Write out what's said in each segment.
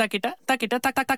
takita takita takita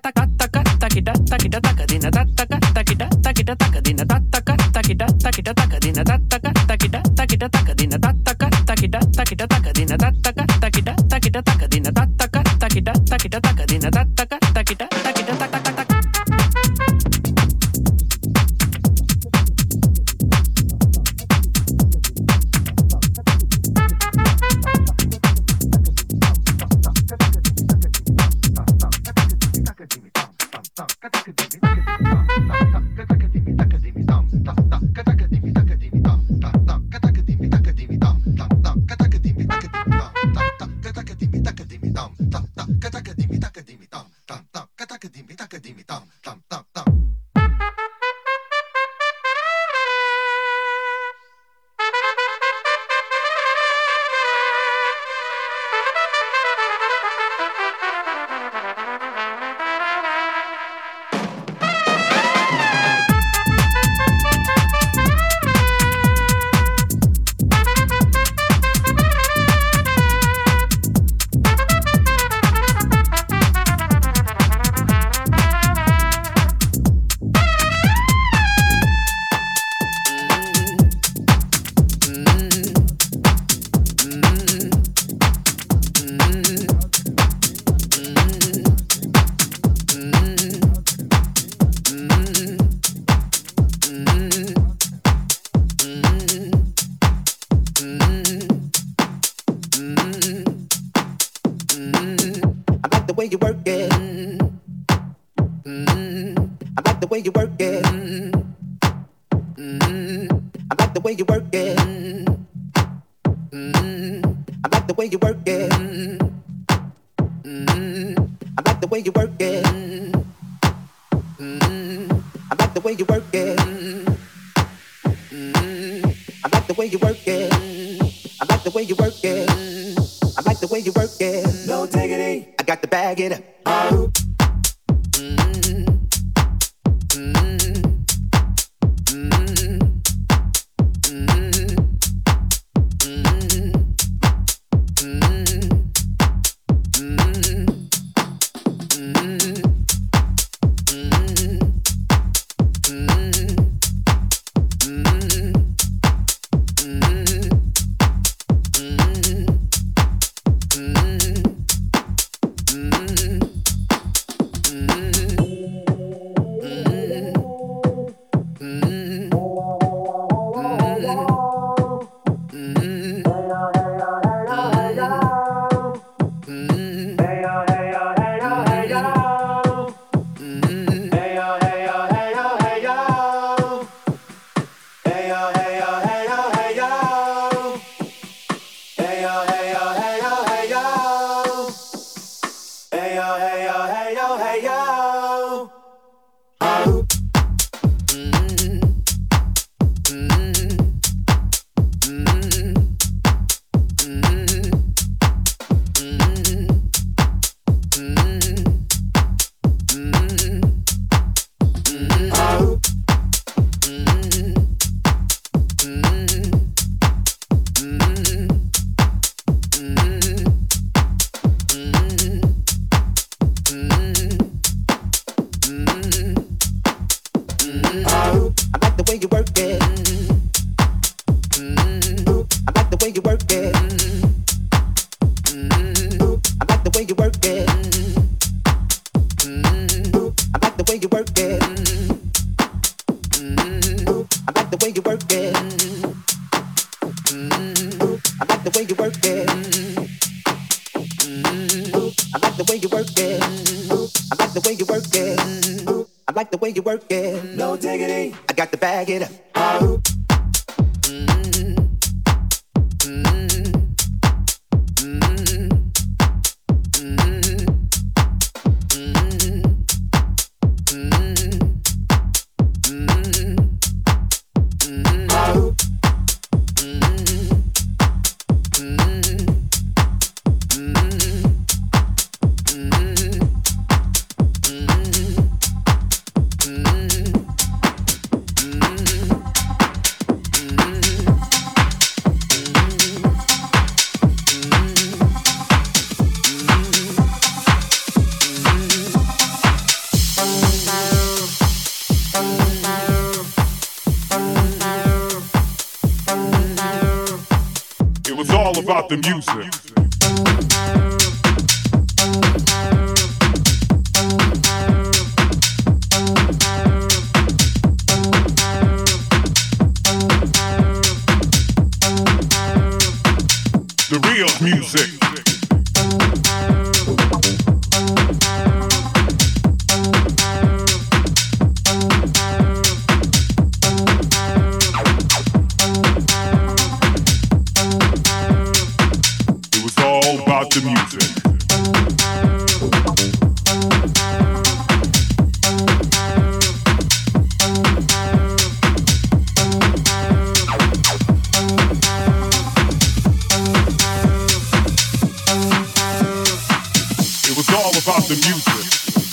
all about the music.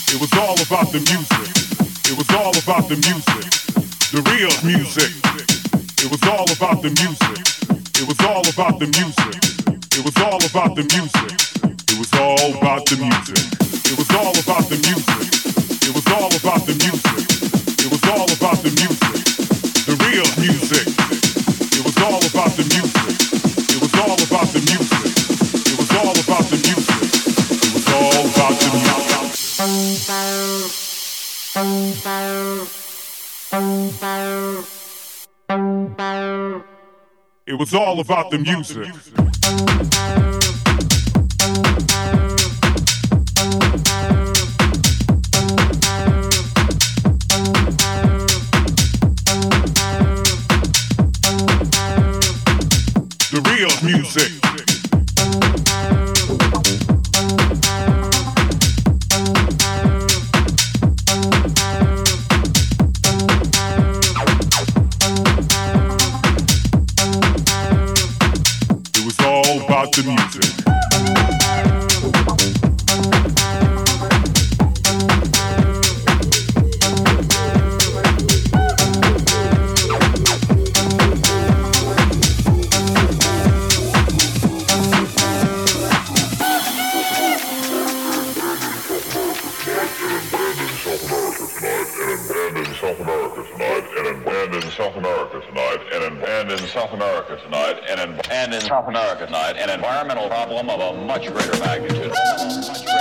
It was all about the music. It was all about the music. The real music. It was all about the music. It was all about the music. It was all about the music. It was all about the music. It was all about the music. It was all about the music. It was all about the music. The real music. It was all about the music. It was all about the music. It was all about the music. The music. Problem of a much greater magnitude. Much greater magnitude.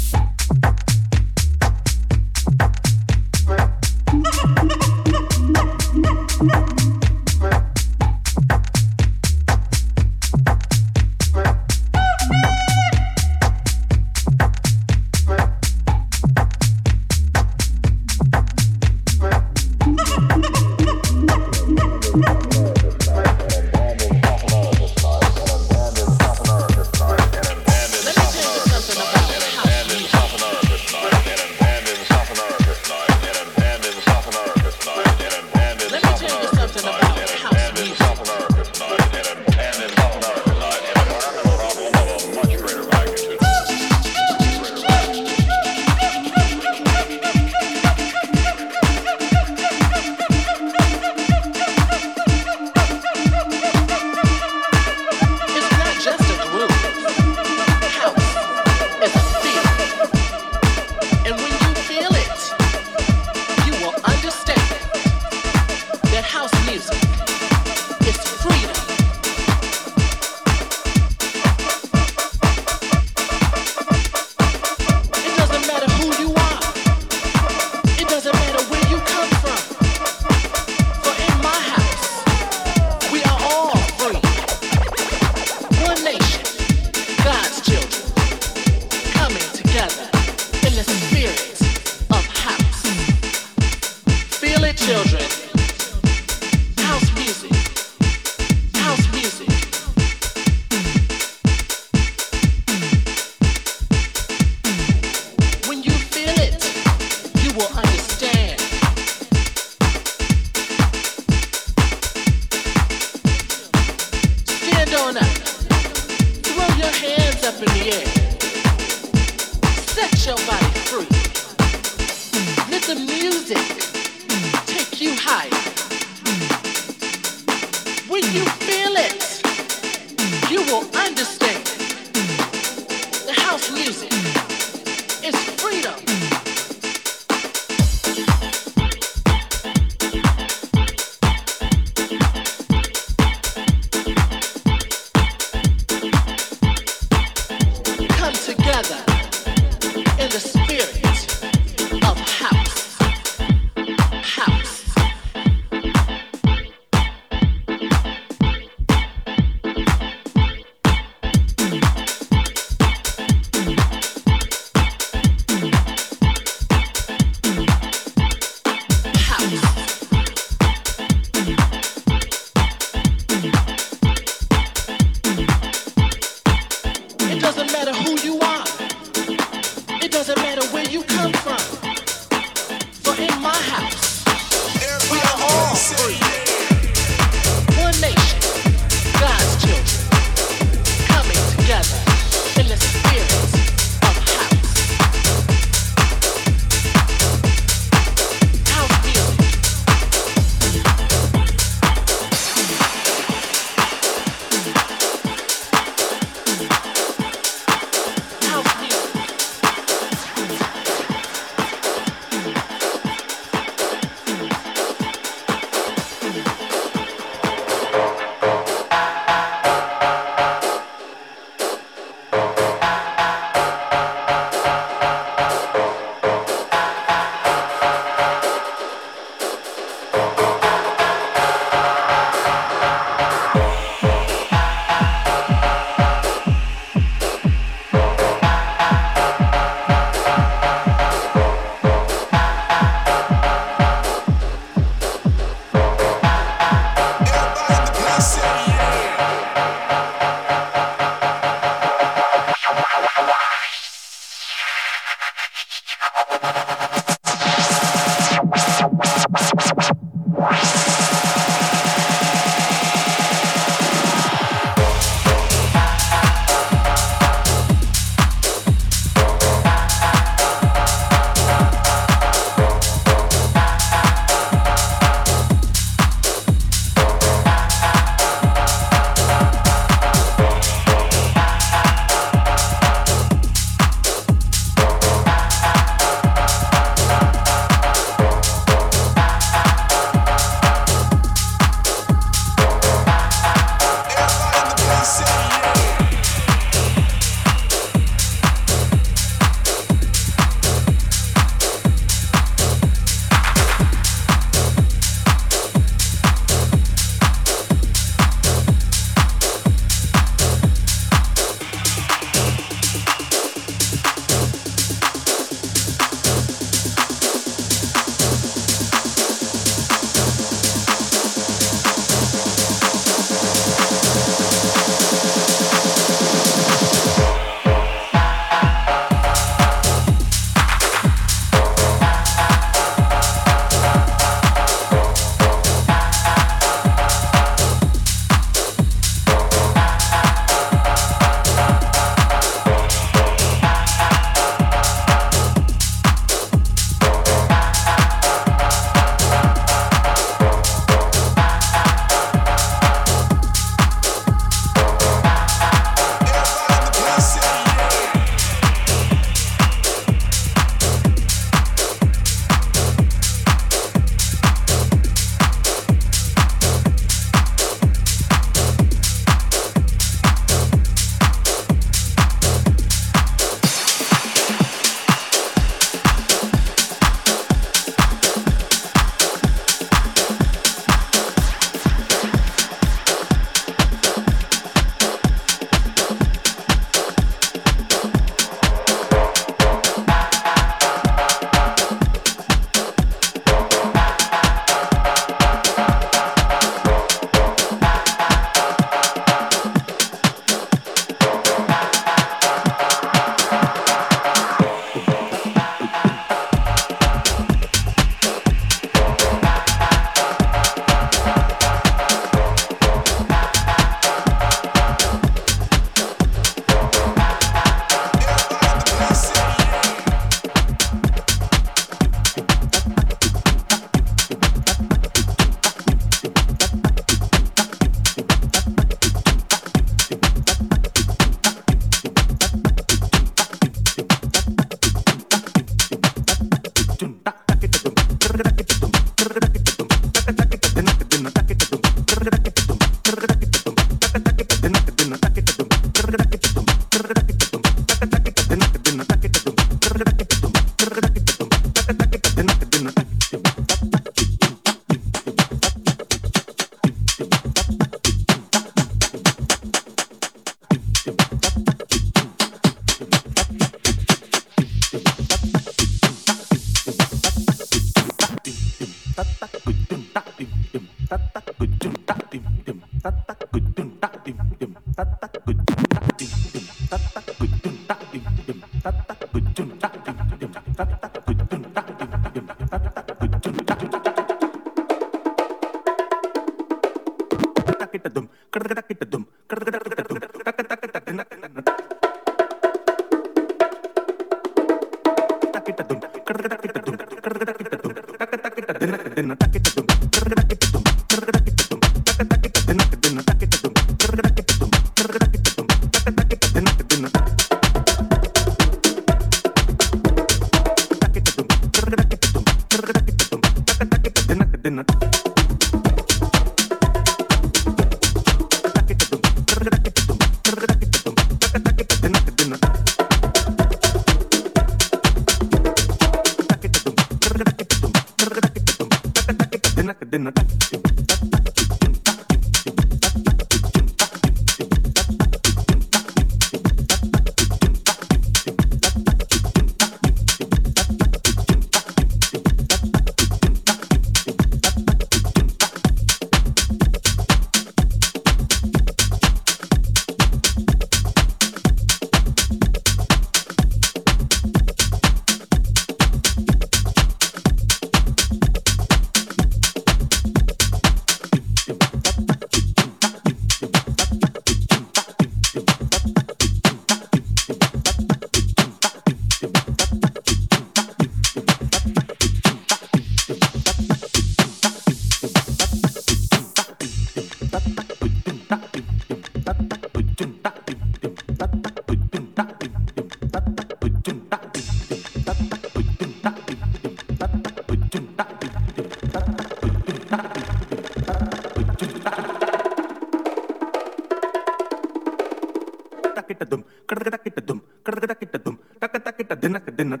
Takita dinak dinat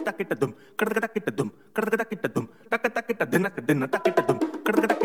Takita dum kadakita dum kadakita dum takata kita dinak dinat takita dum kadakita